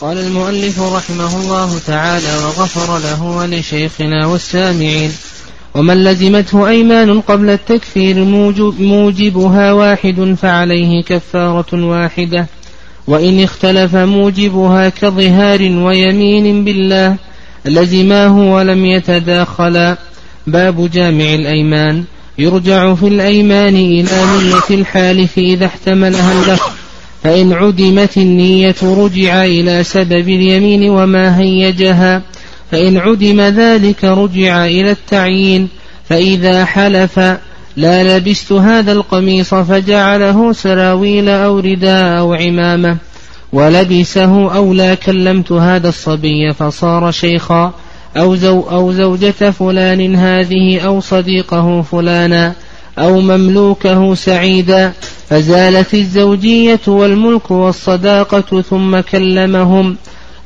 قال المؤلف رحمه الله تعالى وغفر له ولشيخنا والسامعين. ومن لزمته أيمان قبل التكفير موجب موجبها واحد فعليه كفارة واحدة. وإن اختلف موجبها كظهار ويمين بالله لزماه ولم يتداخلا. باب جامع الأيمان. يرجع في الأيمان إلى نية الحالف إذا احتملها اللفظ. فإن عدمت النية رجع إلى سبب اليمين وما هيجها فإن عدم ذلك رجع إلى التعيين فإذا حلف لا لبست هذا القميص فجعله سراويل أو رداء أو عمامة ولبسه أو لا كلمت هذا الصبي فصار شيخا أو, زو أو زوجة فلان هذه أو صديقه فلانا. أو مملوكه سعيدا فزالت الزوجية والملك والصداقة ثم كلمهم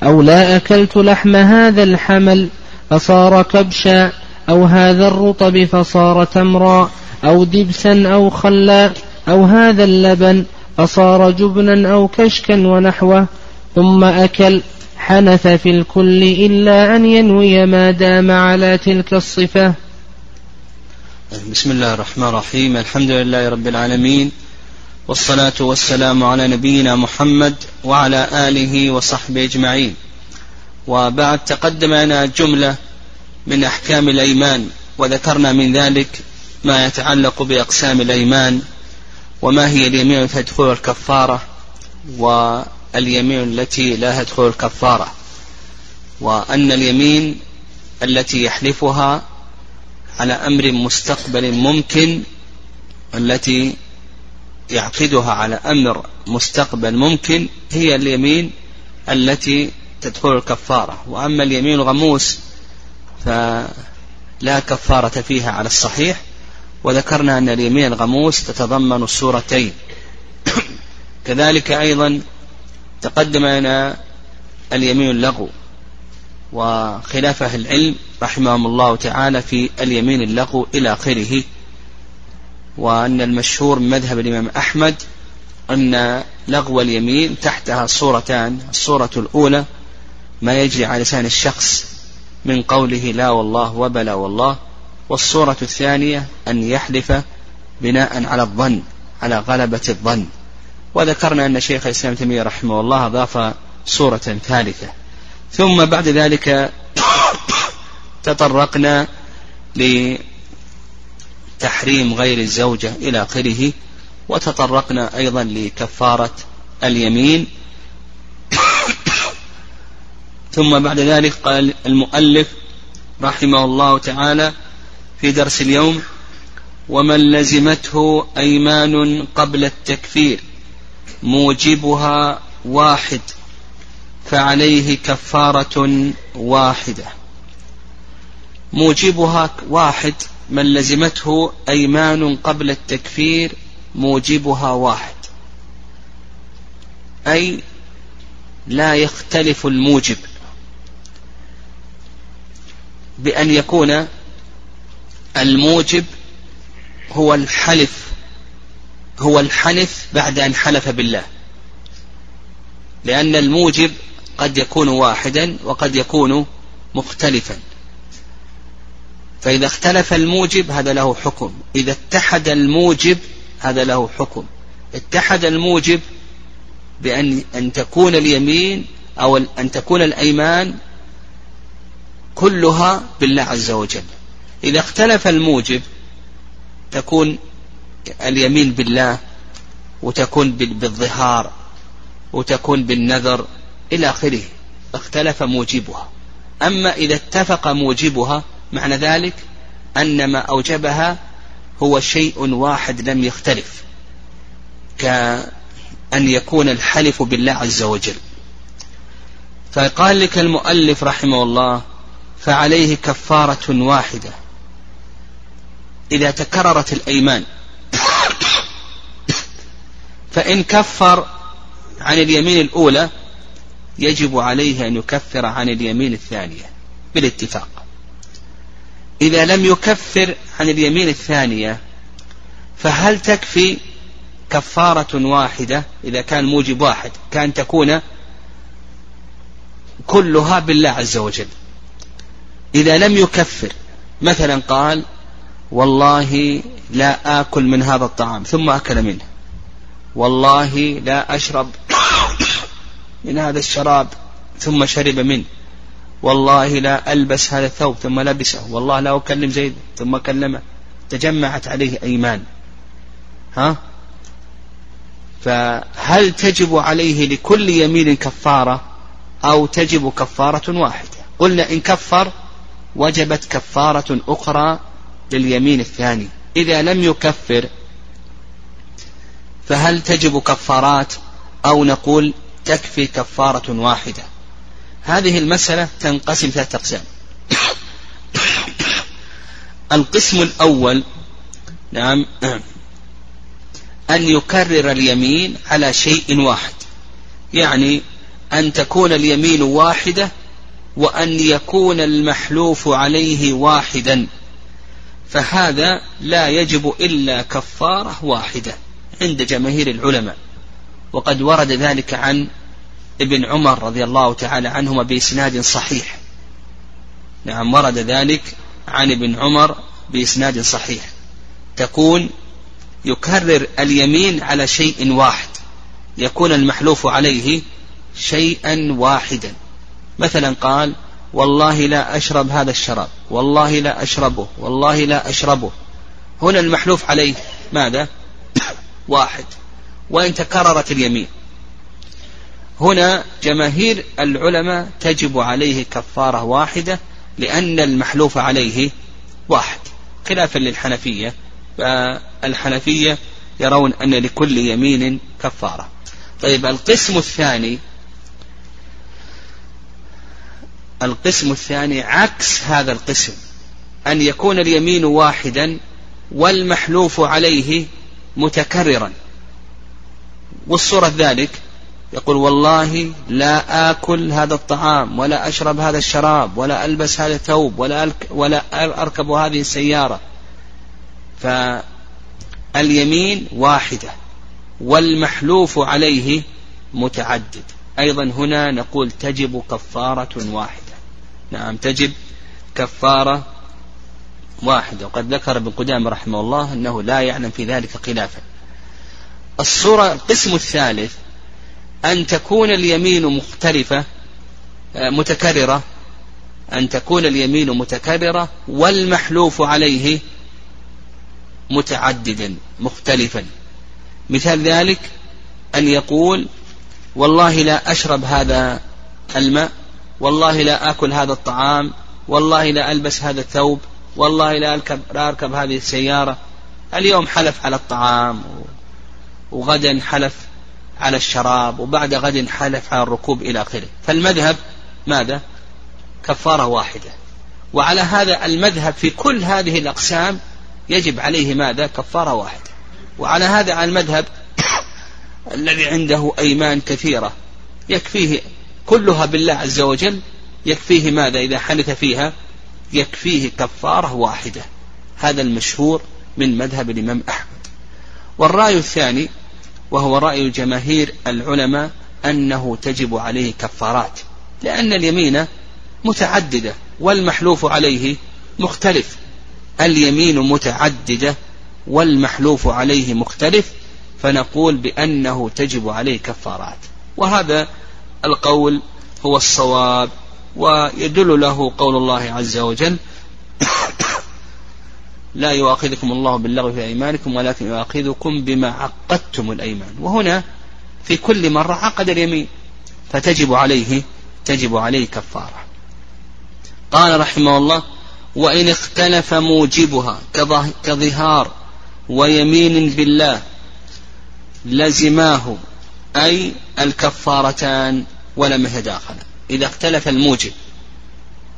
أو لا أكلت لحم هذا الحمل فصار كبشا أو هذا الرطب فصار تمرا أو دبسا أو خلا أو هذا اللبن فصار جبنا أو كشكا ونحوه ثم أكل حنث في الكل إلا أن ينوي ما دام على تلك الصفة. بسم الله الرحمن الرحيم. الحمد لله رب العالمين. والصلاة والسلام على نبينا محمد وعلى آله وصحبه أجمعين. وبعد تقدم لنا جملة من أحكام الأيمان وذكرنا من ذلك ما يتعلق بأقسام الأيمان وما هي اليمين التي تدخل الكفارة واليمين التي لا تدخل الكفارة. وأن اليمين التي يحلفها على أمر مستقبل ممكن التي يعقدها على أمر مستقبل ممكن هي اليمين التي تدخل الكفارة. وأما اليمين الغموس فلا كفارة فيها على الصحيح. وذكرنا أن اليمين الغموس تتضمن الصورتين. كذلك أيضا تقدم لنا اليمين اللغو. وخلاف أهل العلم رحمهم الله تعالى في اليمين اللغو إلى آخره وأن المشهور من مذهب الإمام أحمد أن لغو اليمين تحتها صورتان الصورة الأولى ما يجري على لسان الشخص من قوله لا والله وبلا والله والصورة الثانية أن يحلف بناء على الظن على غلبة الظن. وذكرنا أن شيخ الإسلام تيمية رحمه الله أضاف صورة ثالثة. ثم بعد ذلك تطرقنا لتحريم غير الزوجة إلى آخره وتطرقنا أيضا لكفارة اليمين. ثم بعد ذلك قال المؤلف رحمه الله تعالى في درس اليوم ومن لزمته أيمان قبل التكفير موجبها واحد فعليه كفارة واحدة. موجبها واحد من لزمته أيمان قبل التكفير موجبها واحد. أي لا يختلف الموجب. بأن يكون الموجب هو الحلف هو الحلف بعد أن حلف بالله. لأن الموجب قد يكون واحدا وقد يكون مختلفا. فإذا اختلف الموجب هذا له حكم. إذا اتحد الموجب هذا له حكم. اتحد الموجب بأن أن تكون اليمين أو أن تكون الأيمان كلها بالله عز وجل. إذا اختلف الموجب تكون اليمين بالله وتكون بالظهار وتكون بالنذر إلى آخره. اختلف موجبها. أما إذا اتفق موجبها معنى ذلك أن ما أوجبها هو شيء واحد لم يختلف. كأن يكون الحلف بالله عز وجل. فقال لك المؤلف رحمه الله فعليه كفارة واحدة. إذا تكررت الأيمان فإن كفر عن اليمين الأولى يجب عليه أن يكفر عن اليمين الثانية بالاتفاق. إذا لم يكفر عن اليمين الثانية فهل تكفي كفارة واحدة؟ إذا كان موجب واحد كأن تكون كلها بالله عز وجل. إذا لم يكفر مثلا قال والله لا آكل من هذا الطعام ثم أكل منه. والله لا أشرب من هذا الشراب ثم شرب منه. والله لا ألبس هذا الثوب ثم لبسه. والله لا أكلم زيد ثم كلمه. تجمعت عليه أيمان. ها؟ فهل تجب عليه لكل يمين كفارة أو تجب كفارة واحدة؟ قلنا إن كفر وجبت كفارة أخرى لليمين الثاني. إذا لم يكفر فهل تجب كفارات أو نقول تكفي كفارة واحدة؟ هذه المسألة تنقسم ثلاثة أقسام. القسم الأول نعم أن يكرر اليمين على شيء واحد. يعني أن تكون اليمين واحدة وأن يكون المحلوف عليه واحدا. فهذا لا يجب إلا كفارة واحدة. عند جماهير العلماء. وقد ورد ذلك عن ابن عمر رضي الله تعالى عنهما بإسناد صحيح. نعم ورد ذلك عن ابن عمر بإسناد صحيح. تكون يكرر اليمين على شيء واحد. يكون المحلوف عليه شيئا واحدا. مثلا قال والله لا أشرب هذا الشراب والله لا أشربه والله لا أشربه. هنا المحلوف عليه ماذا؟ واحد وإن تكررت اليمين. هنا جماهير العلماء تجب عليه كفارة واحدة لأن المحلوف عليه واحد. خلافا للحنفية. فالحنفية يرون أن لكل يمين كفارة. طيب القسم الثاني القسم الثاني عكس هذا القسم أن يكون اليمين واحدا والمحلوف عليه متكررا. والصورة ذلك يقول والله لا آكل هذا الطعام ولا أشرب هذا الشراب ولا ألبس هذا الثوب ولا, ولا أركب هذه السيارة. فاليمين واحدة والمحلوف عليه متعدد. أيضا هنا نقول تجب كفارة واحدة. نعم تجب كفارة واحدة وقد ذكر ابن قدامة رحمه الله أنه لا يعلم في ذلك خلافا. الصورة القسم الثالث أن تكون اليمين مختلفة آه، متكررة أن تكون اليمين متكررة والمحلوف عليه متعددا مختلفا. مثال ذلك أن يقول والله لا أشرب هذا الماء والله لا آكل هذا الطعام والله لا ألبس هذا الثوب والله لا أركب, لا أركب هذه السيارة. اليوم حلف على الطعام وغدا حلف على الشراب وبعد غد حلف على الركوب إلى آخره. فالمذهب ماذا؟ كفارة واحدة. وعلى هذا المذهب في كل هذه الأقسام يجب عليه ماذا؟ كفارة واحدة. وعلى هذا المذهب الذي عنده أيمان كثيرة يكفيه كلها بالله عز وجل يكفيه ماذا؟ إذا حنث فيها يكفيه كفارة واحدة. هذا المشهور من مذهب الإمام أحمد. والرأي الثاني وهو رأي جماهير العلماء أنه تجب عليه كفارات. لأن اليمين متعددة والمحلوف عليه مختلف. اليمين متعددة والمحلوف عليه مختلف. فنقول بأنه تجب عليه كفارات. وهذا القول هو الصواب ويدل له قول الله عز وجل لا يؤاخذكم الله باللغو في أيمانكم ولكن يؤاخذكم بما عقدتم الأيمان. وهنا في كل مرة عقد اليمين فتجب عليه تجب عليه كفارة. قال رحمه الله وإن اختلف موجبها كظهار ويمين بالله لزماه أي الكفارتان ولم يتداخلا. إذا اختلف الموجب.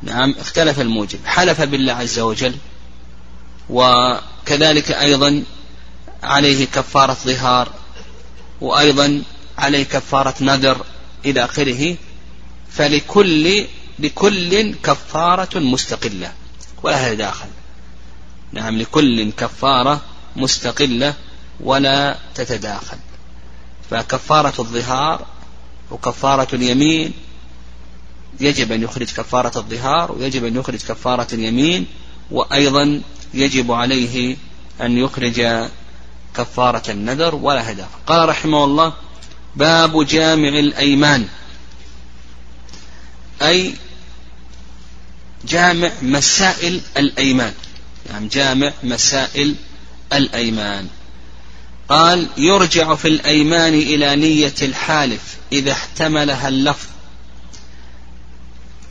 نعم اختلف الموجب. حلف بالله عز وجل وكذلك أيضا عليه كفارة ظهار وأيضا عليه كفارة نذر إلى آخره. فلكل لكل كفارة مستقلة ولا داخل. نعم لكل كفارة مستقلة ولا تتداخل. فكفارة الظهار وكفارة اليمين يجب أن يخرج كفارة الظهار ويجب أن يخرج كفارة اليمين وأيضا يجب عليه أن يخرج كفارة النذر ولا هدف. قال رحمه الله باب جامع الأيمان. أي جامع مسائل الأيمان. يعني جامع مسائل الأيمان. قال يرجع في الأيمان إلى نية الحالف إذا احتملها اللفظ.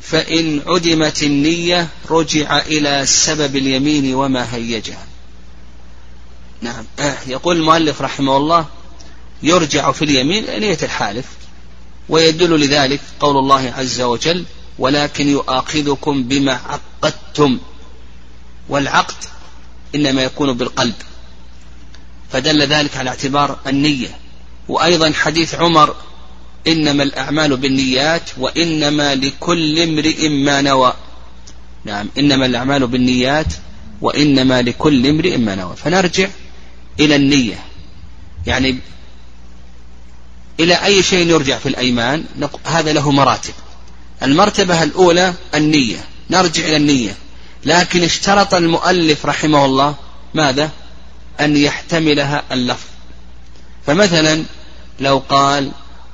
فإن عدمت النية رجع إلى سبب اليمين وما هيجها. نعم. آه، يقول المؤلف رحمه الله يرجع في اليمين نية الحالف ويدل لذلك قول الله عز وجل ولكن يؤاخذكم بما عقدتم. والعقد إنما يكون بالقلب. فدل ذلك على اعتبار النية. وأيضا حديث عمر إنما الأعمال بالنيات وإنما لكل امرئ ما نوى. نعم إنما الأعمال بالنيات وإنما لكل امرئ ما نوى. فنرجع إلى النية. يعني إلى أي شيء يرجع في الأيمان؟ هذا له مراتب. المرتبة الأولى النية. نرجع إلى النية. لكن اشترط المؤلف رحمه الله ماذا؟ أن يحتملها اللفظ. فمثلا لو قال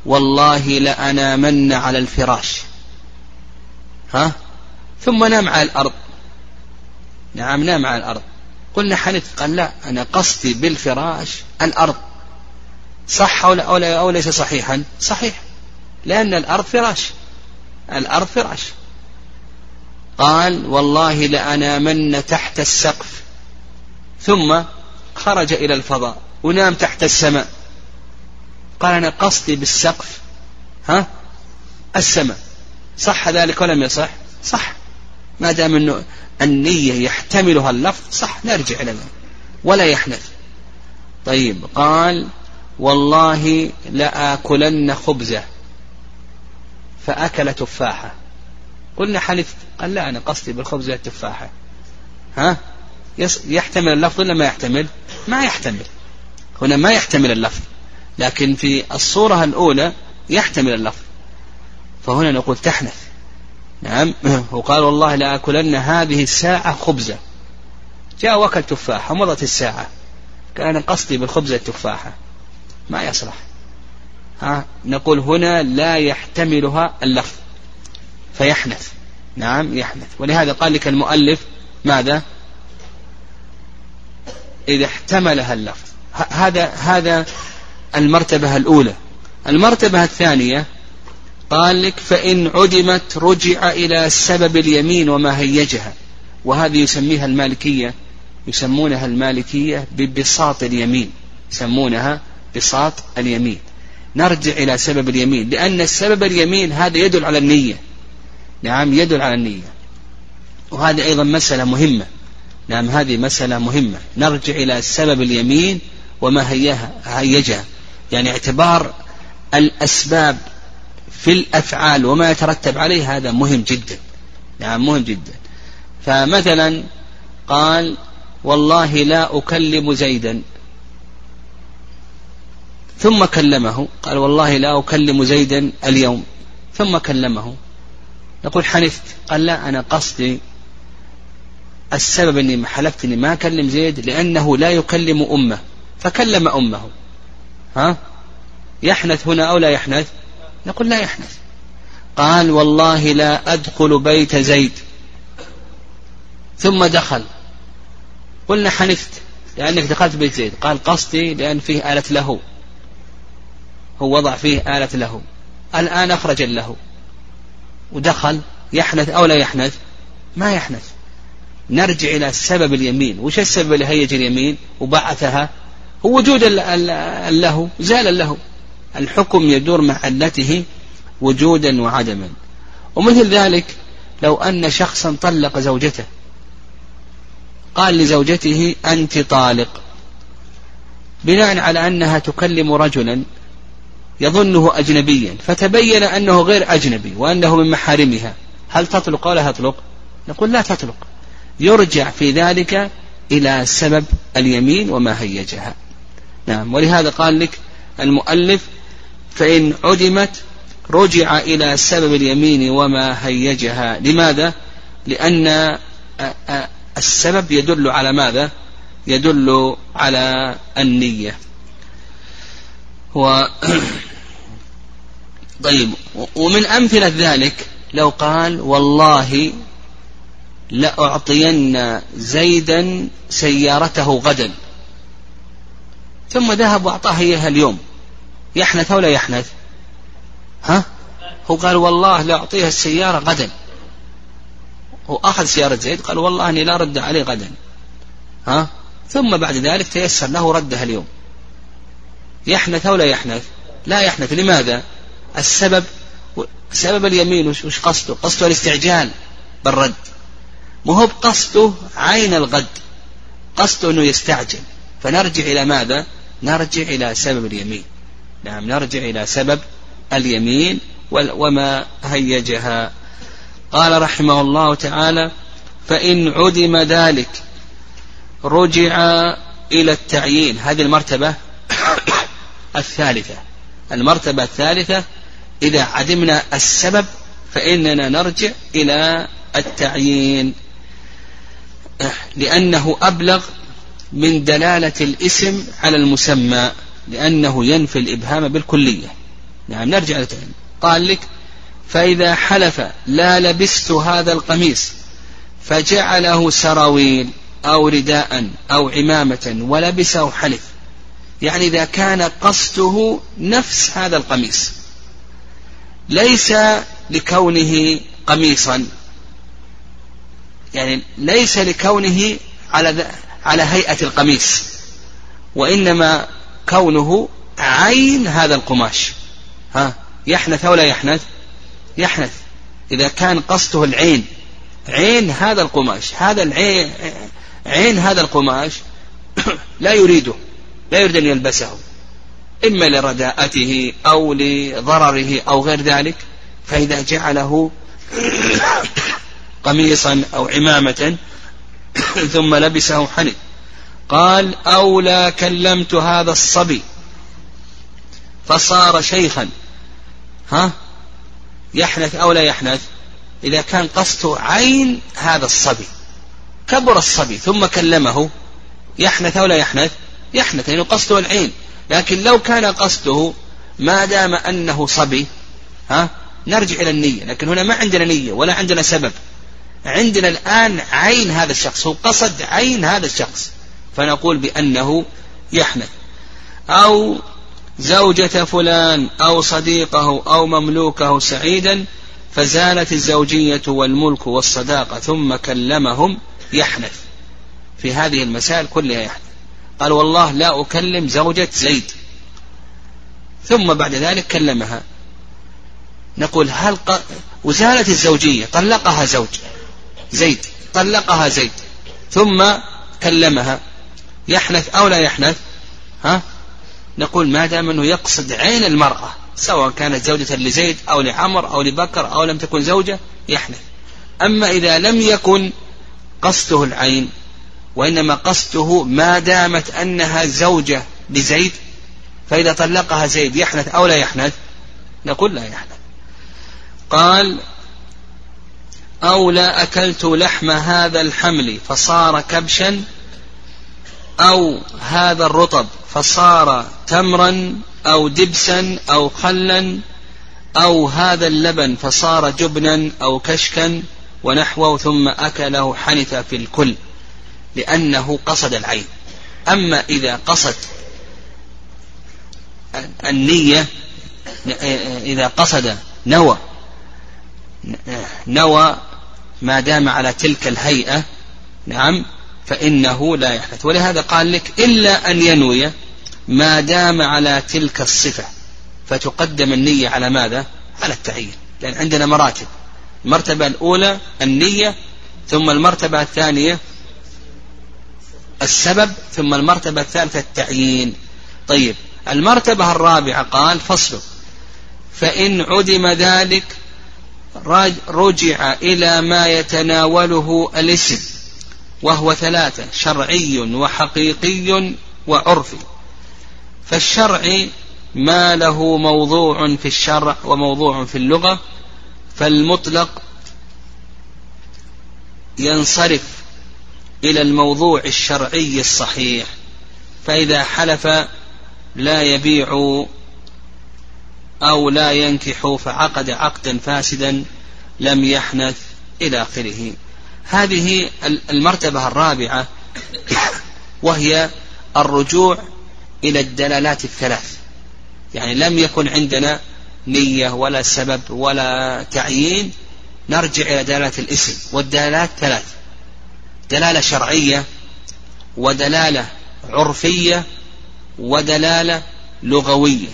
والله لأنامن على الفراش. ها؟ ثم نام على الأرض. نعم نام على الأرض. قلنا حنث قال لا أنا قصدي بالفراش الأرض. صح أو, أو, أو ليس صحيحا؟ صحيح. لأن الأرض فراش. الأرض فراش. قال والله لأنامن تحت السقف. ثم خرج إلى الفضاء ونام تحت السماء. قال أنا قصدي بالسقف ها؟ السماء. صح ذلك ولم يصح؟ صح. ما دام أنه النية يحتملها اللفظ صح نرجع إلى ذلك. ولا يحنث. طيب قال والله لآكلن خبزة فأكل تفاحة. قلنا حلف قال لا أنا قصدي بالخبز التفاحة. ها؟ يحتمل اللفظ ولا ما يحتمل؟ ما يحتمل. هنا ما يحتمل اللفظ. لكن في الصورة الأولى يحتمل اللفظ. فهنا نقول تحنث. نعم. وقال والله لآكلن هذه الساعة خبزة. جاء وكل تفاحة ومضت الساعة. كان قصدي بالخبزة التفاحة. ما يصلح. ها نقول هنا لا يحتملها اللفظ. فيحنث. نعم يحنث. ولهذا قال لك المؤلف ماذا؟ إذا احتملها اللفظ. هذا هذا المرتبة الأولى. المرتبة الثانية قال لك فإن عدمت رجع إلى سبب اليمين وما هيجها. وهذه يسميها المالكية يسمونها المالكية ببساط اليمين. يسمونها بساط اليمين. نرجع إلى سبب اليمين لأن السبب اليمين هذا يدل على النية. نعم يدل على النية. وهذه أيضا مسألة مهمة. نعم هذه مسألة مهمة. نرجع إلى سبب اليمين وما هيجها. يعني اعتبار الأسباب في الأفعال وما يترتب عليه هذا مهم جدا. نعم مهم جدا. فمثلا قال والله لا أكلم زيدا. ثم كلمه قال والله لا أكلم زيدا اليوم. ثم كلمه. نقول حنفت قال لا أنا قصدي السبب أني حلفت أني ما أكلم زيد لأنه لا يكلم أمه. فكلم أمه. ها؟ يحنث هنا أو لا يحنث؟ نقول لا يحنث. قال والله لا أدخل بيت زيد. ثم دخل. قلنا حنفت لأنك دخلت بيت زيد. قال قصدي لأن فيه آلة له. هو وضع فيه آلة له. الآن أخرج له. ودخل. يحنث أو لا يحنث؟ ما يحنث. نرجع إلى سبب اليمين. وش السبب اللي هيج اليمين؟ وبعثها هو وجود له زال له. الحكم يدور مع علته وجودا وعدما. ومثل ذلك لو أن شخصا طلق زوجته. قال لزوجته أنت طالق. بناء على أنها تكلم رجلا يظنه أجنبيا فتبين أنه غير أجنبي وأنه من محارمها. هل تطلق ولا تطلق؟ نقول لا تطلق. يرجع في ذلك إلى سبب اليمين وما هيجها. نعم ولهذا قال لك المؤلف فإن عدمت رجع إلى سبب اليمين وما هيجها لماذا؟ لأن السبب يدل على ماذا؟ يدل على النية و طيب ومن أمثلة ذلك لو قال والله لأعطين زيدا سيارته غدا ثم ذهب وأعطاه إياها اليوم. يحنث أو لا يحنث؟ ها؟ هو قال والله لأعطيها السيارة غدا. هو أخذ سيارة زيد قال والله أني لا رد عليه غدا. ها؟ ثم بعد ذلك تيسر له ردها اليوم. يحنث أو لا يحنث؟ لا يحنث. لماذا؟ السبب سبب اليمين وش قصده؟ قصده الاستعجال بالرد. مو هو بقصده عين الغد. قصده أنه يستعجل. فنرجع إلى ماذا؟ نرجع إلى سبب اليمين. نعم نرجع إلى سبب اليمين وما هيجها. قال رحمه الله تعالى فإن عدم ذلك رجع إلى التعيين. هذه المرتبة الثالثة. المرتبة الثالثة إذا عدمنا السبب فإننا نرجع إلى التعيين. لأنه أبلغ من دلالة الاسم على المسمى لأنه ينفي الإبهام بالكلية. نعم نرجع لتعين قال لك فإذا حلف لا لبست هذا القميص فجعله سراويل أو رداء أو عمامة ولبسه حلف. يعني إذا كان قصده نفس هذا القميص. ليس لكونه قميصا. يعني ليس لكونه على على هيئة القميص وإنما كونه عين هذا القماش. ها يحنث أو لا يحنث؟ يحنث. إذا كان قصده العين عين هذا القماش هذا العين عين هذا القماش لا يريده لا يريد أن يلبسه. إما لرداءته أو لضرره أو غير ذلك فإذا جعله قميصا أو عمامة ثم لبسه حنث قال أولى كلمت هذا الصبي. فصار شيخا. ها؟ يحنث أو لا يحنث؟ إذا كان قصده عين هذا الصبي. كبر الصبي ثم كلمه. يحنث أو لا يحنث؟ يحنث لأنه قصده العين. لكن لو كان قصده ما دام أنه صبي ها؟ نرجع إلى النية لكن هنا ما عندنا نية ولا عندنا سبب. عندنا الآن عين هذا الشخص هو قصد عين هذا الشخص. فنقول بأنه يحنث أو زوجة فلان أو صديقه أو مملوكه سعيدا فزالت الزوجية والملك والصداقة ثم كلمهم يحنث في هذه المسائل كلها يحنث قال والله لا أكلم زوجة زيد. ثم بعد ذلك كلمها. نقول هل ق... وزالت الزوجية طلقها زوج. زيد طلقها زيد ثم كلمها. يحنث أو لا يحنث؟ ها؟ نقول ما دام أنه يقصد عين المرأة سواء كانت زوجة لزيد أو لعمر أو لبكر أو لم تكن زوجة يحنث. أما إذا لم يكن قصده العين وإنما قصده ما دامت أنها زوجة لزيد فإذا طلقها زيد يحنث أو لا يحنث؟ نقول لا يحنث. قال أو لا أكلت لحم هذا الحمل فصار كبشا أو هذا الرطب فصار تمرا أو دبسا أو خلا أو هذا اللبن فصار جبنا أو كشكا ونحوه ثم أكله حنث في الكل لأنه قصد العين. أما إذا قصد النية إذا قصد نوى نوى ما دام على تلك الهيئة نعم فإنه لا يحدث. ولهذا قال لك إلا أن ينوي ما دام على تلك الصفة. فتقدم النية على ماذا؟ على التعيين. لأن عندنا مراتب. المرتبة الأولى النية ثم المرتبة الثانية السبب ثم المرتبة الثالثة التعيين. طيب المرتبة الرابعة قال فصل. فإن عدم ذلك رجع إلى ما يتناوله الاسم وهو ثلاثة شرعي وحقيقي وعرفي. فالشرعي ما له موضوع في الشرع وموضوع في اللغة فالمطلق ينصرف إلى الموضوع الشرعي الصحيح. فإذا حلف لا يبيع أو لا ينكح فعقد عقدا فاسدا لم يحنث إلى آخره. هذه المرتبة الرابعة وهي الرجوع إلى الدلالات الثلاث. يعني لم يكن عندنا نية ولا سبب ولا تعيين نرجع إلى دلالة الاسم والدلالات ثلاث. دلالة شرعية ودلالة عرفية ودلالة لغوية.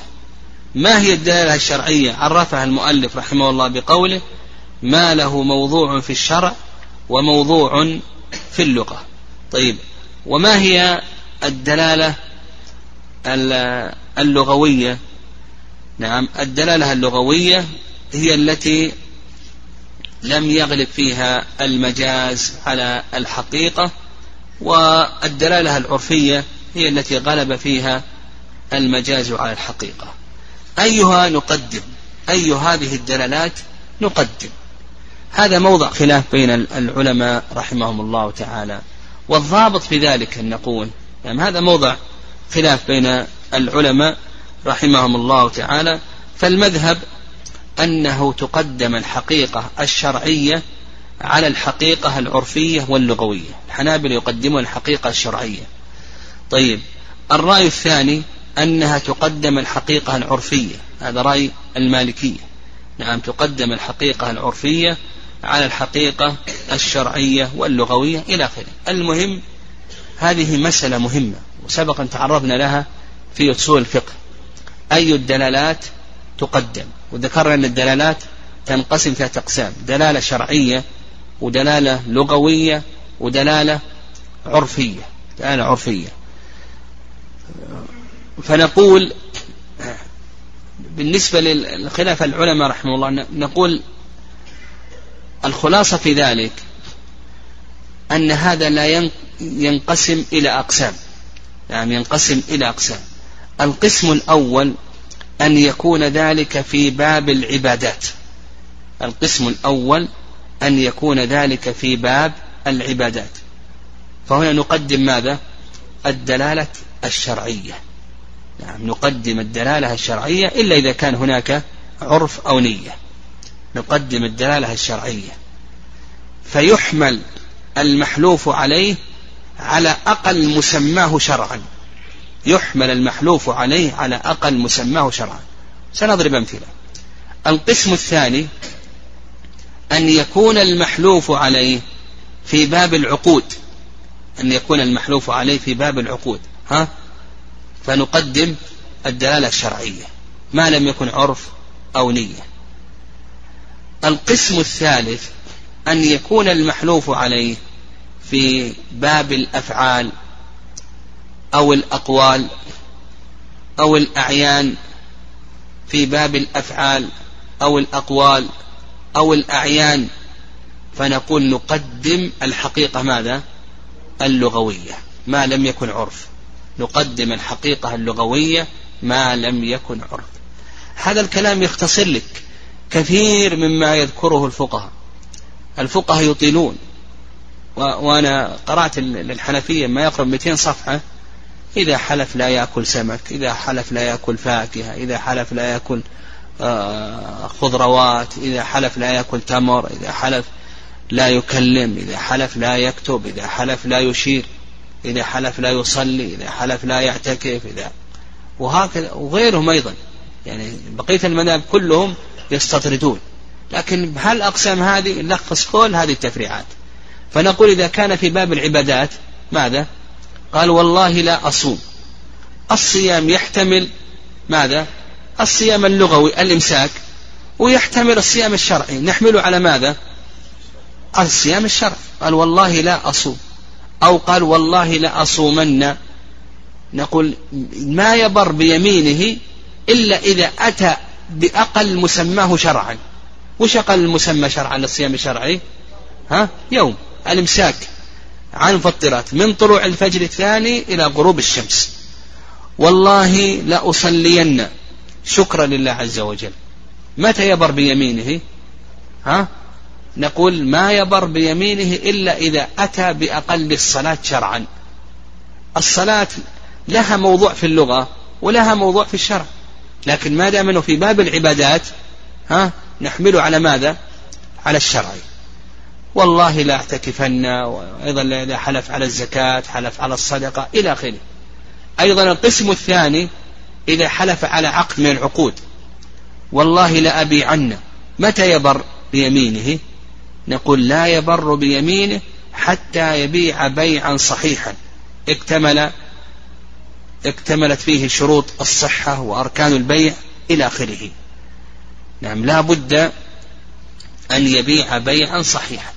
ما هي الدلالة الشرعية؟ عرفها المؤلف رحمه الله بقوله ما له موضوع في الشرع وموضوع في اللغة طيب وما هي الدلالة اللغوية؟ نعم الدلالة اللغوية هي التي لم يغلب فيها المجاز على الحقيقة والدلالة العرفية هي التي غلب فيها المجاز على الحقيقة. أيها نقدم أي هذه الدلالات نقدم. هذا موضع خلاف بين العلماء رحمهم الله تعالى. والضابط في ذلك أن نقول يعني هذا موضع خلاف بين العلماء رحمهم الله تعالى. فالمذهب أنه تقدم الحقيقة الشرعية على الحقيقة العرفية واللغوية. الحنابل يقدمون الحقيقة الشرعية. طيب الرأي الثاني أنها تقدم الحقيقة العرفية. هذا رأي المالكية. نعم تقدم الحقيقة العرفية على الحقيقة الشرعية واللغوية إلى آخره. المهم هذه مسألة مهمة وسبق أن تعرضنا لها في أصول الفقه. أي الدلالات تقدم؟ وذكرنا أن الدلالات تنقسم ثلاثة أقسام. دلالة شرعية ودلالة لغوية ودلالة عرفية. دلالة عرفية. فنقول بالنسبة للخلاف العلماء رحمه الله نقول الخلاصة في ذلك أن هذا لا ينقسم إلى أقسام. يعني ينقسم إلى أقسام. القسم الأول أن يكون ذلك في باب العبادات. القسم الأول أن يكون ذلك في باب العبادات. فهنا نقدم ماذا؟ الدلالة الشرعية. نعم نقدم الدلالة الشرعية إلا إذا كان هناك عرف أو نية. نقدم الدلالة الشرعية. فيحمل المحلوف عليه على أقل مسماه شرعا. يحمل المحلوف عليه على أقل مسماه شرعا. سنضرب أمثلة. القسم الثاني أن يكون المحلوف عليه في باب العقود. أن يكون المحلوف عليه في باب العقود. ها؟ فنقدم الدلالة الشرعية ما لم يكن عرف أو نية القسم الثالث أن يكون المحلوف عليه في باب الأفعال أو الأقوال أو الأعيان في باب الأفعال أو الأقوال أو الأعيان فنقول نقدم الحقيقة ماذا؟ اللغوية ما لم يكن عرف نقدم الحقيقة اللغوية ما لم يكن عرف. هذا الكلام يختصر لك كثير مما يذكره الفقهاء. الفقهاء يطيلون. وأنا قرأت للحنفية ما يقرب 200 صفحة. إذا حلف لا يأكل سمك إذا حلف لا يأكل فاكهة إذا حلف لا يأكل آه، خضروات إذا حلف لا يأكل تمر إذا حلف لا يكلم إذا حلف لا يكتب إذا حلف لا يشير. إذا حلف لا يصلي إذا حلف لا يعتكف إذا وهكذا وغيرهم أيضا. يعني بقية المذاهب كلهم يستطردون. لكن هل أقسام هذه نلخص كل هذه التفريعات. فنقول إذا كان في باب العبادات ماذا؟ قال والله لا أصوم. الصيام يحتمل ماذا؟ الصيام اللغوي الإمساك. ويحتمل الصيام الشرعي. نحمله على ماذا؟ الصيام الشرعي. قال والله لا أصوم. أو قال والله لا أصومن نقول ما يبر بيمينه إلا إذا أتى بأقل مسماه شرعا. وش أقل المسمى شرعا؟ للصيام الشرعي؟ ها؟ يوم. الإمساك عن مفطرات من طلوع الفجر الثاني إلى غروب الشمس. والله لأصلين. شكرا لله عز وجل. متى يبر بيمينه؟ ها؟ نقول ما يبر بيمينه إلا إذا أتى بأقل الصلاة شرعا. الصلاة لها موضوع في اللغة ولها موضوع في الشرع. لكن ما دام أنه في باب العبادات ها نحمله على ماذا؟ على الشرع. والله لا اعتكفن وأيضا إذا حلف على الزكاة حلف على الصدقة إلى آخره. أيضا القسم الثاني إذا حلف على عقد من العقود والله لأبيعن. متى يبر بيمينه؟ نقول لا يبر بيمينه حتى يبيع بيعا صحيحا. اكتمل اكتملت فيه شروط الصحة وأركان البيع إلى آخره. نعم لا بد أن يبيع بيعا صحيحا.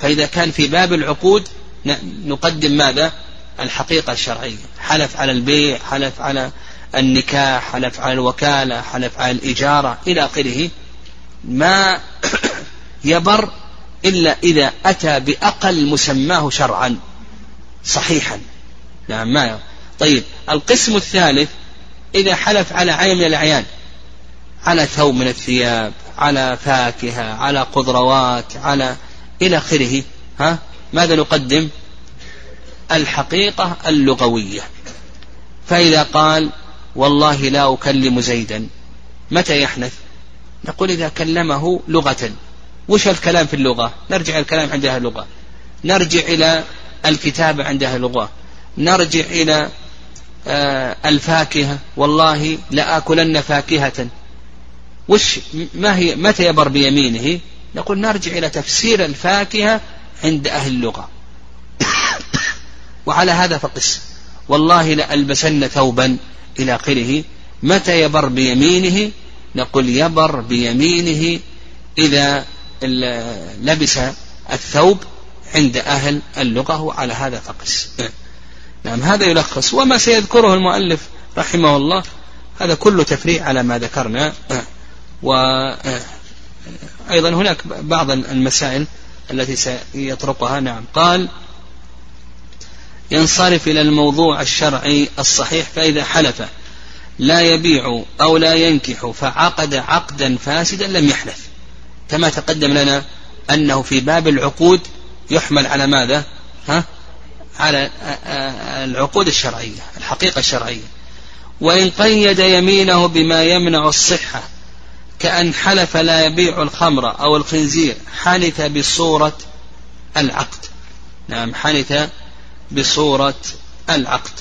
فإذا كان في باب العقود نقدم ماذا؟ الحقيقة الشرعية. حلف على البيع حلف على النكاح حلف على الوكالة حلف على الإجارة إلى آخره. ما يبر إلا إذا أتى بأقل مسماه شرعا صحيحا. نعم ما طيب القسم الثالث إذا حلف على عين من الأعيان على ثوب من الثياب على فاكهة على خضروات على إلى آخره ها ماذا نقدم؟ الحقيقة اللغوية. فإذا قال والله لا أكلم زيدا متى يحنث؟ نقول إذا كلمه لغة. وش الكلام في اللغة؟ نرجع الكلام عند أهل اللغة. نرجع إلى الكتابة عند أهل اللغة. نرجع إلى آه الفاكهة. والله لآكلن فاكهة. وش ما هي متى يبر بيمينه؟ نقول نرجع إلى تفسير الفاكهة عند أهل اللغة. وعلى هذا فقس. والله لألبسن ثوبا إلى آخره. متى يبر بيمينه؟ نقول يبر بيمينه إذا لبس الثوب عند أهل اللغة وعلى هذا فقس نعم هذا يلخص. وما سيذكره المؤلف رحمه الله هذا كله تفريع على ما ذكرنا. وأيضا هناك بعض المسائل التي سيطرقها. نعم قال ينصرف إلى الموضوع الشرعي الصحيح فإذا حلف لا يبيع أو لا ينكح فعقد عقدا فاسدا لم يحلف. كما تقدم لنا أنه في باب العقود يحمل على ماذا؟ ها؟ على العقود الشرعية الحقيقة الشرعية. وإن قيد يمينه بما يمنع الصحة كأن حلف لا يبيع الخمر أو الخنزير حنث بصورة العقد. نعم حنث بصورة العقد.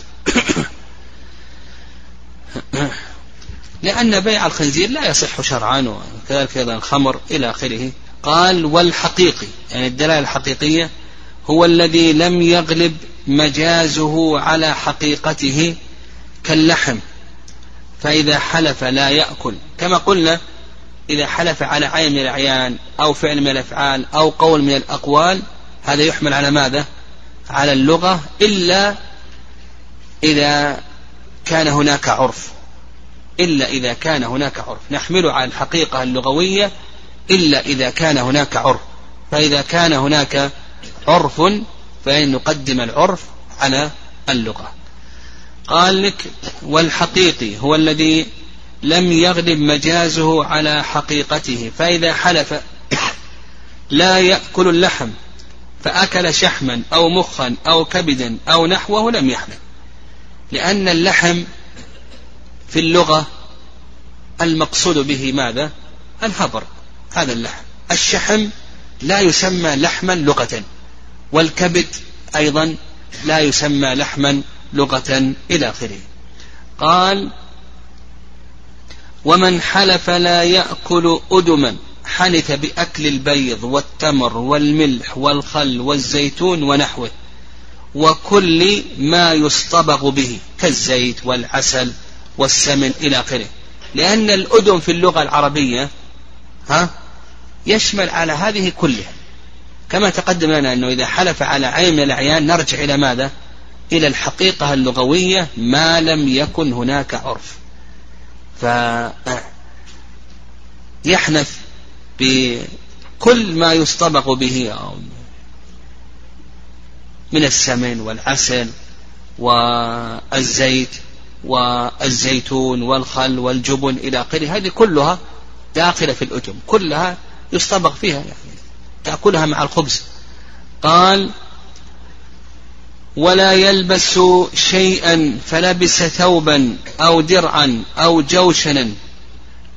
لأن بيع الخنزير لا يصح شرعا وكذلك أيضا الخمر إلى آخره. قال والحقيقي يعني الدلالة الحقيقية هو الذي لم يغلب مجازه على حقيقته كاللحم. فإذا حلف لا يأكل. كما قلنا إذا حلف على عين من الأعيان أو فعل من الأفعال أو قول من الأقوال هذا يحمل على ماذا؟ على اللغة إلا إذا كان هناك عرف. إلا إذا كان هناك عرف. نحمله على الحقيقة اللغوية إلا إذا كان هناك عرف. فإذا كان هناك عرف فإن نقدم العرف على اللغة. قال لك والحقيقي هو الذي لم يغلب مجازه على حقيقته. فإذا حلف لا يأكل اللحم فأكل شحما أو مخا أو كبدا أو نحوه لم يحلف. لأن اللحم في اللغة المقصود به ماذا؟ الهبر هذا اللحم الشحم لا يسمى لحما لغة والكبد أيضا لا يسمى لحما لغة إلى آخره قال ومن حلف لا يأكل أدما حنث بأكل البيض والتمر والملح والخل والزيتون ونحوه وكل ما يصطبغ به كالزيت والعسل والسمن إلى آخره. لأن الأدم في اللغة العربية ها يشمل على هذه كلها. كما تقدم لنا أنه إذا حلف على عين من الأعيان نرجع إلى ماذا؟ إلى الحقيقة اللغوية ما لم يكن هناك عرف. فيحنث بكل ما يصطبغ به من السمن والعسل والزيت. والزيتون والخل والجبن إلى آخره. هذه كلها داخلة في الأتم كلها يصطبغ فيها يعني تأكلها مع الخبز. قال ولا يلبس شيئا فلبس ثوبا أو درعا أو جوشنا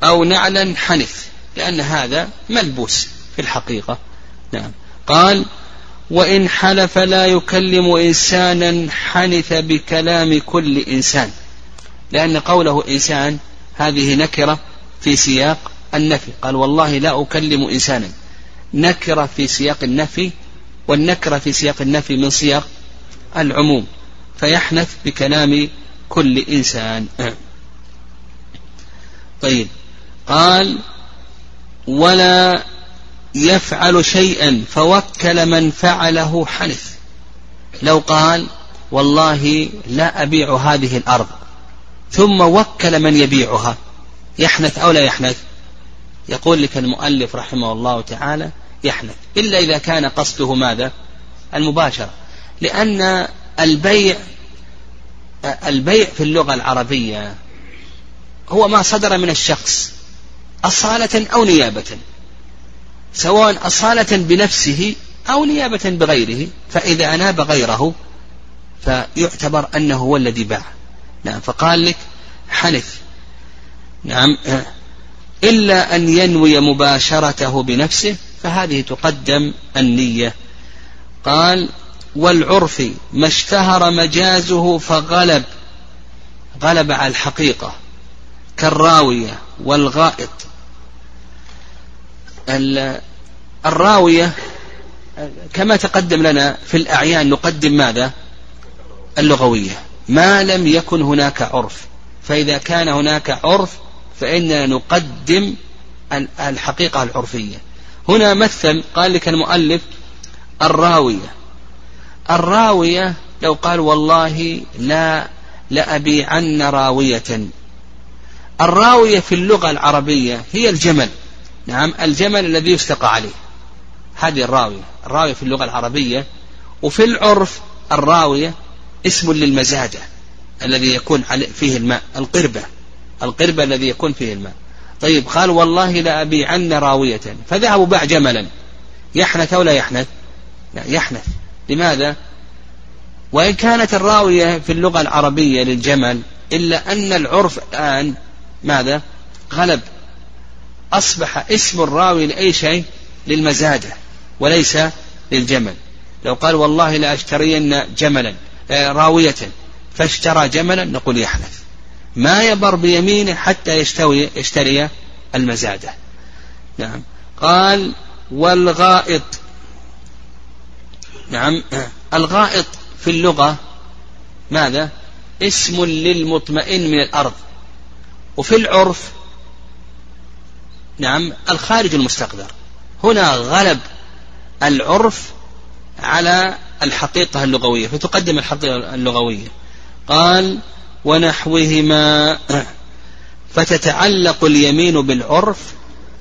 أو نعلا حنث. لأن هذا ملبوس في الحقيقة. نعم. قال وإن حلف لا يكلم إنسانا حنث بكلام كل إنسان. لأن قوله إنسان هذه نكرة في سياق النفي. قال والله لا أكلم إنسانا. نكرة في سياق النفي والنكرة في سياق النفي من سياق العموم. فيحنث بكلام كل إنسان. طيب. قال ولا يفعل شيئا فوكل من فعله حنث. لو قال والله لا أبيع هذه الأرض. ثم وكل من يبيعها. يحنث أو لا يحنث؟ يقول لك المؤلف رحمه الله تعالى يحنث. إلا إذا كان قصده ماذا؟ المباشرة. لأن البيع البيع في اللغة العربية هو ما صدر من الشخص أصالة أو نيابة. سواء أصالة بنفسه أو نيابة بغيره فإذا أناب غيره فيعتبر أنه هو الذي باع. نعم فقال لك حنث نعم إلا أن ينوي مباشرته بنفسه فهذه تقدم النية. قال والعرف ما اشتهر مجازه فغلب غلب على الحقيقة كالراوية والغائط. الراوية كما تقدم لنا في الأعيان نقدم ماذا؟ اللغوية. ما لم يكن هناك عرف. فإذا كان هناك عرف فإننا نقدم الحقيقة العرفية. هنا مثل قال لك المؤلف الراوية. الراوية لو قال والله لا لأبيعن راوية. الراوية في اللغة العربية هي الجمل. نعم الجمل الذي يستقى عليه. هذه الراوية. الراوية في اللغة العربية. وفي العرف الراوية اسم للمزاجة الذي يكون فيه الماء القربة القربة الذي يكون فيه الماء. طيب قال والله لا أبيعن راوية. فذهب وباع جملا. يحنث أو لا يحنث؟ لا يحنث. لماذا؟ وإن كانت الراوية في اللغة العربية للجمل إلا أن العرف الآن ماذا؟ غلب. أصبح اسم الراوي لأي شيء؟ للمزادة وليس للجمل. لو قال والله لا أشترين جملا. راوية فاشترى جملا نقول يحنث ما يبر بيمينه حتى يشتوي يشتري المزادة. نعم. قال والغائط. نعم. الغائط في اللغة ماذا؟ اسم للمطمئن من الأرض. وفي العرف نعم الخارج المستقذر هنا غلب العرف على الحقيقة اللغوية فتقدم الحقيقة اللغوية. قال ونحوهما فتتعلق اليمين بالعرف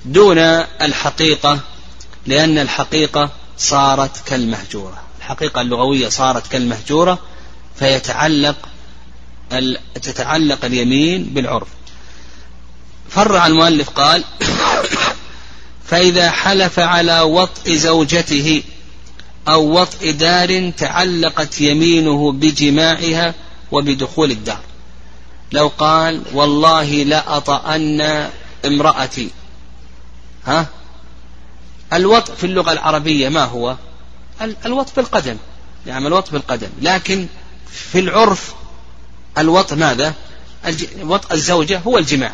دون الحقيقة لأن الحقيقة صارت كالمهجورة. الحقيقة اللغوية صارت كالمهجورة فيتعلق تتعلق اليمين بالعرف. فرع المؤلف قال فإذا حلف على وطء زوجته أو وطء دار تعلقت يمينه بجماعها وبدخول الدار. لو قال والله لا أطأن امرأتي. ها؟ الوطء في اللغة العربية ما هو؟ الوطء بالقدم. يعني الوطء بالقدم. لكن في العرف الوطء ماذا؟ وطء الزوجة هو الجماع.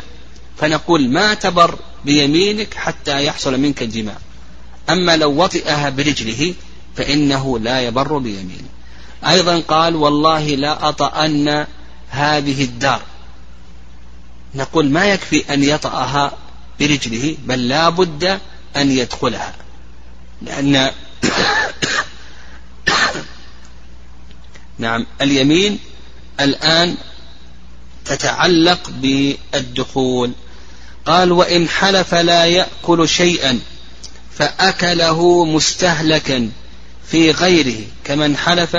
فنقول ما تبر بيمينك حتى يحصل منك الجماع. أما لو وطئها برجله فإنه لا يبر بيمينه. أيضا قال والله لا أطأن هذه الدار. نقول ما يكفي أن يطأها برجله بل لا بد أن يدخلها. لأن نعم اليمين الآن تتعلق بالدخول. قال وإن حلف لا يأكل شيئا فأكله مستهلكا. في غيره كمن حلف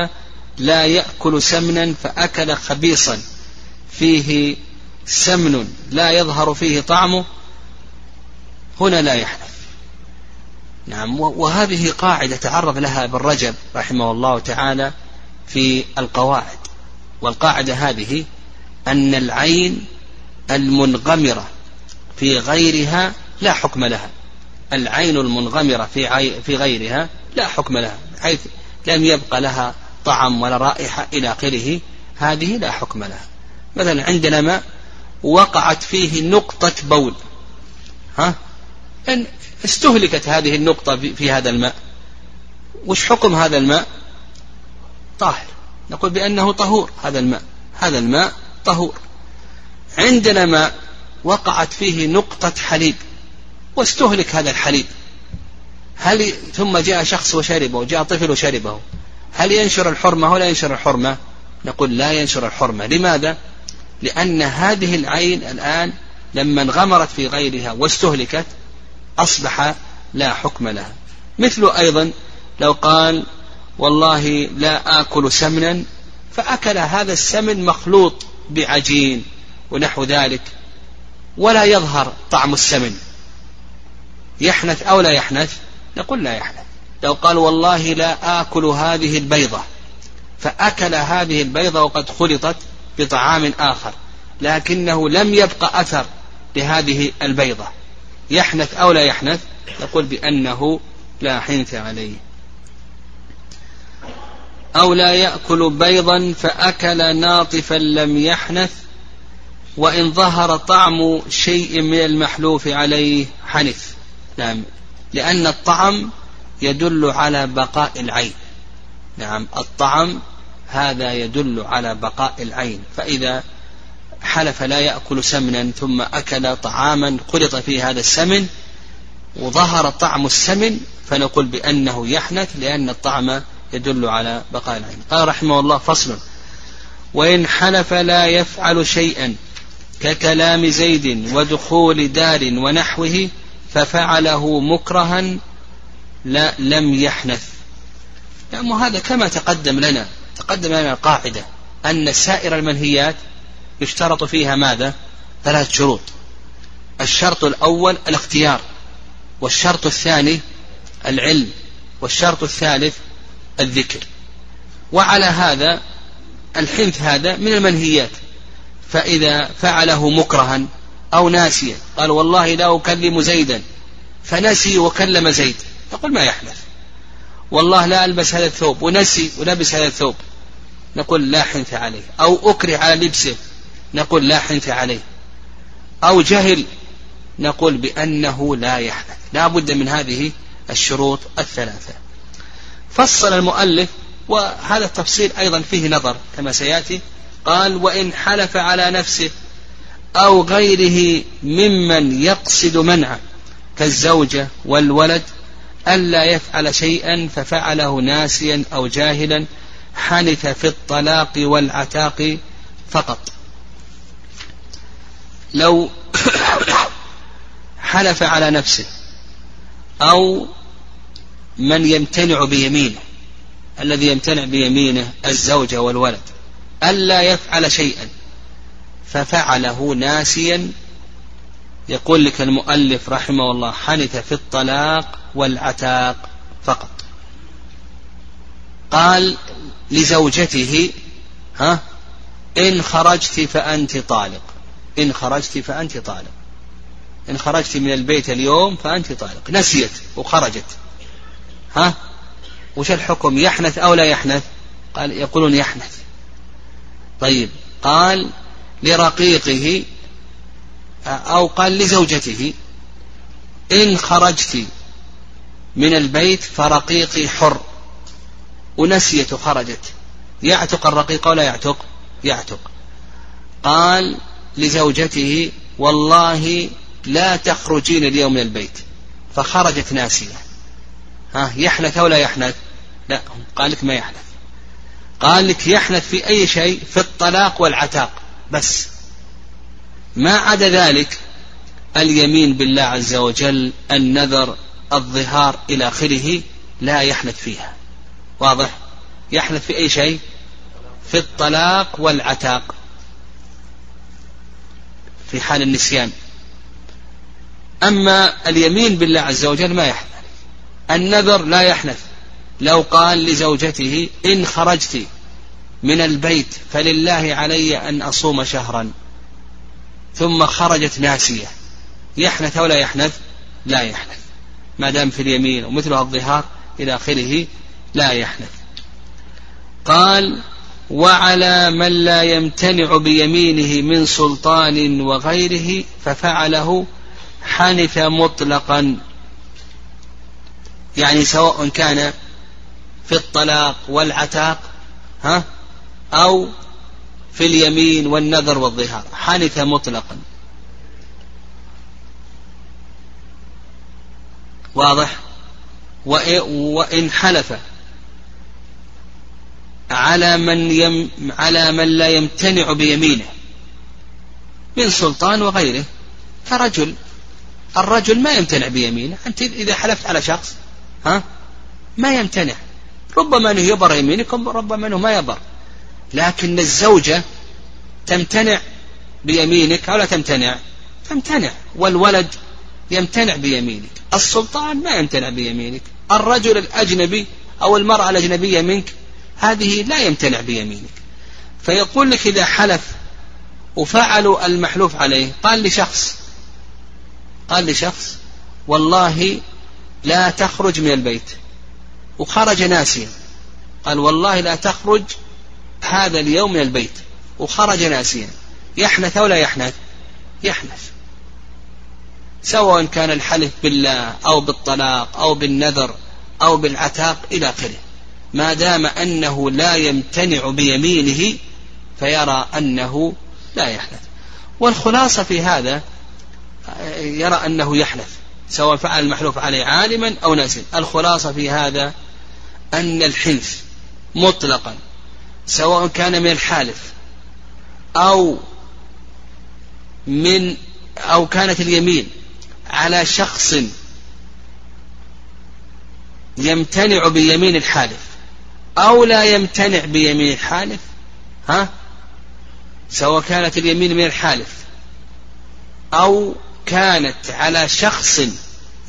لا يأكل سمنا فأكل خبيصا. فيه سمن لا يظهر فيه طعمه هنا لا يحنث نعم وهذه قاعدة تعرض لها ابن رجب رحمه الله تعالى في القواعد. والقاعدة هذه أن العين المنغمرة في غيرها لا حكم لها. العين المنغمرة في في غيرها لا حكم لها حيث لم يبقى لها طعم ولا رائحة إلى آخره هذه لا حكم لها. مثلا عندنا ماء وقعت فيه نقطة بول. ها؟ إن استهلكت هذه النقطة في هذا الماء. وش حكم هذا الماء؟ طاهر. نقول بأنه طهور هذا الماء. هذا الماء طهور. عندنا ماء وقعت فيه نقطة حليب. واستهلك هذا الحليب. هل ثم جاء شخص وشربه جاء طفل وشربه. هل ينشر الحرمة ولا ينشر الحرمة؟ نقول لا ينشر الحرمة. لماذا؟ لأن هذه العين الآن لما انغمرت في غيرها واستهلكت أصبح لا حكم لها. مثل أيضا لو قال والله لا آكل سمنا فأكل هذا السمن مخلوط بعجين ونحو ذلك ولا يظهر طعم السمن. يحنث أو لا يحنث؟ نقول لا يحنث. لو قال والله لا آكل هذه البيضة فأكل هذه البيضة وقد خلطت بطعام آخر لكنه لم يبقى أثر لهذه البيضة. يحنث أو لا يحنث؟ نقول بأنه لا حنث عليه. أو لا يأكل بيضا فأكل ناطفا لم يحنث وإن ظهر طعم شيء من المحلوف عليه حنث. نعم. لأن الطعم يدل على بقاء العين. نعم. الطعم هذا يدل على بقاء العين. فإذا حلف لا يأكل سمنا ثم أكل طعاما خلط فيه هذا السمن وظهر طعم السمن فنقول بأنه يحنث لأن الطعم يدل على بقاء العين. قال رحمه الله فصل وإن حلف لا يفعل شيئا ككلام زيد ودخول دار ونحوه ففعله مكرها لا لم يحنث. نعم هذا كما تقدم لنا تقدم لنا القاعدة أن سائر المنهيات يشترط فيها ماذا؟ ثلاث شروط. الشرط الأول الاختيار والشرط الثاني العلم والشرط الثالث الذكر. وعلى هذا الحنث هذا من المنهيات. فإذا فعله مكرها أو ناسيا قال والله لا أكلم زيدا. فنسي وكلم زيد. نقول ما يحنث والله لا ألبس هذا الثوب. ونسي ولبس هذا الثوب. نقول لا حنث عليه. أو أكره على لبسه. نقول لا حنث عليه. أو جهل. نقول بأنه لا يحنث لا بد من هذه الشروط الثلاثة. فصل المؤلف وهذا التفصيل أيضا فيه نظر كما سيأتي. قال وإن حلف على نفسه أو غيره ممن يقصد منعه كالزوجة والولد ألا يفعل شيئا ففعله ناسيا أو جاهلا حنث في الطلاق والعتاق فقط. لو حلف على نفسه أو من يمتنع بيمينه الذي يمتنع بيمينه الزوجة والولد ألا يفعل شيئا ففعله ناسيا. يقول لك المؤلف رحمه الله حنث في الطلاق والعتاق فقط. قال لزوجته ها إن خرجت فأنت طالق. إن خرجت فأنت طالق. إن خرجت من البيت اليوم فأنت طالق. نسيت وخرجت. ها؟ وش الحكم يحنث أو لا يحنث؟ قال يقولون يحنث. طيب قال لرقيقه أو قال لزوجته إن خرجت من البيت فرقيقي حر ونسيت خرجت يعتق الرقيق ولا يعتق؟ يعتق. قال لزوجته والله لا تخرجين اليوم من البيت. فخرجت ناسية. ها يحنث أو لا يحنث؟ لا قال لك ما يحنث. قال لك يحنث في أي شيء؟ في الطلاق والعتاق. بس. ما عدا ذلك اليمين بالله عز وجل النذر الظهار إلى آخره لا يحنث فيها. واضح؟ يحنث في أي شيء؟ في الطلاق والعتاق. في حال النسيان. أما اليمين بالله عز وجل ما يحنث. النذر لا يحنث. لو قال لزوجته إن خرجت من البيت فلله علي أن أصوم شهرا. ثم خرجت ناسية. يحنث أو لا يحنث؟ لا يحنث. ما دام في اليمين ومثلها الظهار إلى آخره لا يحنث. قال وعلى من لا يمتنع بيمينه من سلطان وغيره ففعله حنث مطلقا. يعني سواء كان في الطلاق والعتاق ها؟ أو في اليمين والنذر والظهار. حنث مطلقا. واضح؟ وإن حلف على من يم على من لا يمتنع بيمينه. من سلطان وغيره. كرجل الرجل ما يمتنع بيمينه. أنت إذا حلفت على شخص ها؟ ما يمتنع. ربما أنه يبر يمينك ربما أنه ما يبر. لكن الزوجة تمتنع بيمينك أو لا تمتنع؟ تمتنع. والولد يمتنع بيمينك. السلطان ما يمتنع بيمينك. الرجل الأجنبي أو المرأة الأجنبية منك هذه لا يمتنع بيمينك. فيقول لك إذا حلف وفعلوا المحلوف عليه قال لشخص قال لشخص والله لا تخرج من البيت. وخرج ناسيا. قال والله لا تخرج هذا اليوم من البيت وخرج ناسيا. يحنث أو لا يحنث؟ يحنث. سواء كان الحلف بالله أو بالطلاق أو بالنذر أو بالعتاق إلى آخره. ما دام أنه لا يمتنع بيمينه فيرى أنه لا يحنث. والخلاصة في هذا يرى أنه يحنث سواء فعل المحلوف عليه عالما أو ناسيا. الخلاصة في هذا أن الحنث مطلقا. سواء كان من الحالف أو من أو كانت اليمين على شخص يمتنع بيمين الحالف أو لا يمتنع بيمين الحالف ها؟ سواء كانت اليمين من الحالف أو كانت على شخص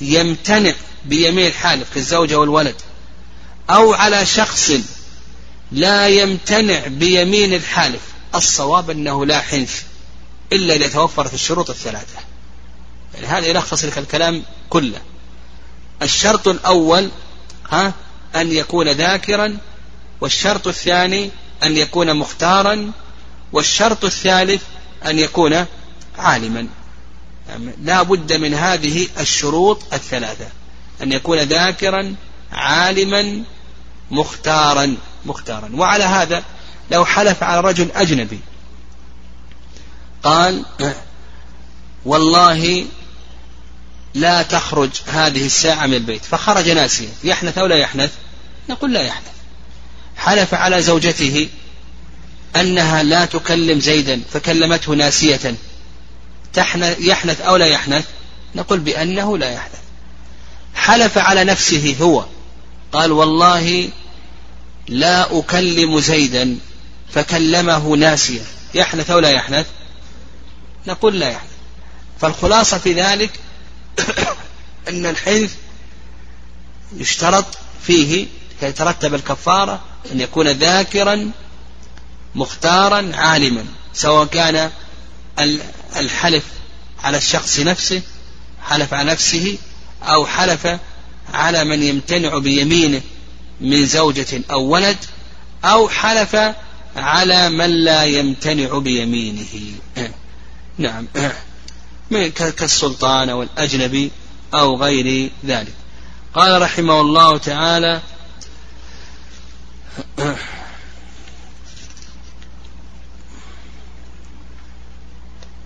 يمتنع بيمين الحالف كالزوجة والولد أو على شخص لا يمتنع بيمين الحالف. الصواب أنه لا حنث إلا إذا توفرت الشروط الثلاثة. يعني هذا يلخص لك الكلام كله. الشرط الأول ها أن يكون ذاكرا والشرط الثاني أن يكون مختارا والشرط الثالث أن يكون عالما. يعني لا بد من هذه الشروط الثلاثة. أن يكون ذاكرا عالما مختارا مختارا. وعلى هذا لو حلف على رجل أجنبي. قال والله لا تخرج هذه الساعة من البيت. فخرج ناسيا. يحنث أو لا يحنث؟ نقول لا يحنث. حلف على زوجته أنها لا تكلم زيدا فكلمته ناسية. يحنث أو لا يحنث؟ نقول بأنه لا يحنث. حلف على نفسه هو. قال والله لا أكلم زيدا فكلمه ناسيا. يحنث أو لا يحنث؟ نقول لا يحنث. فالخلاصة في ذلك أن الحنث يشترط فيه يترتب الكفارة أن يكون ذاكرا مختارا عالما. سواء كان الحلف على الشخص نفسه حلف على نفسه أو حلف على من يمتنع بيمينه. من زوجة أو ولد أو حلف على من لا يمتنع بيمينه. نعم. كالسلطان أو الأجنبي أو غير ذلك. قال رحمه الله تعالى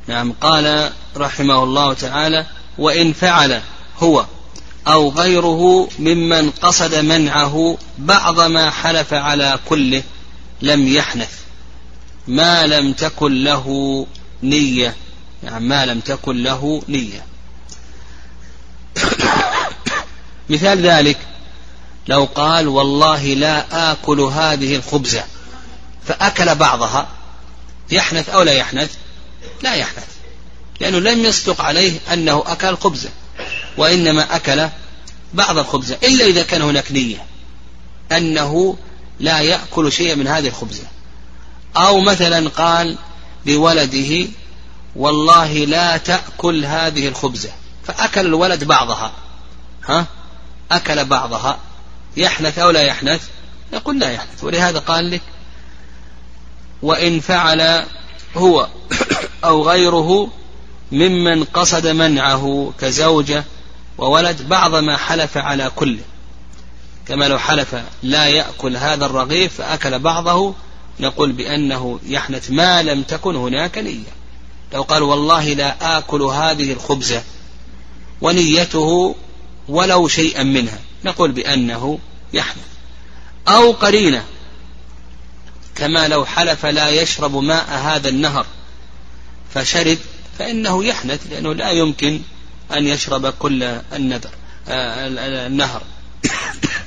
نعم. قال رحمه الله تعالى وإن فعل هو أو غيره ممن قصد منعه بعض ما حلف على كله لم يحنث. ما لم تكن له نية. يعني ما لم تكن له نية. مثال ذلك لو قال والله لا آكل هذه الخبزة فأكل بعضها يحنث أو لا يحنث؟ لا يحنث. لأنه لم يصدق عليه أنه أكل خبزة. وإنما أكل بعض الخبزة إلا إذا كان هناك نية أنه لا يأكل شيئا من هذه الخبزة أو مثلا قال لولده والله لا تأكل هذه الخبزة فأكل الولد بعضها. ها؟ أكل بعضها. يحنث أو لا يحنث؟ يقول لا يحنث. ولهذا قال لك وإن فعل هو أو غيره ممن قصد منعه كزوجة وولد بعض ما حلف على كله. كما لو حلف لا يأكل هذا الرغيف فأكل بعضه نقول بأنه يحنث ما لم تكن هناك نية. لو قال والله لا آكل هذه الخبزة ونيته ولو شيئا منها نقول بأنه يحنث. أو قرينة كما لو حلف لا يشرب ماء هذا النهر فشرب فإنه يحنث لأنه لا يمكن أن يشرب كل النذر آه، النهر.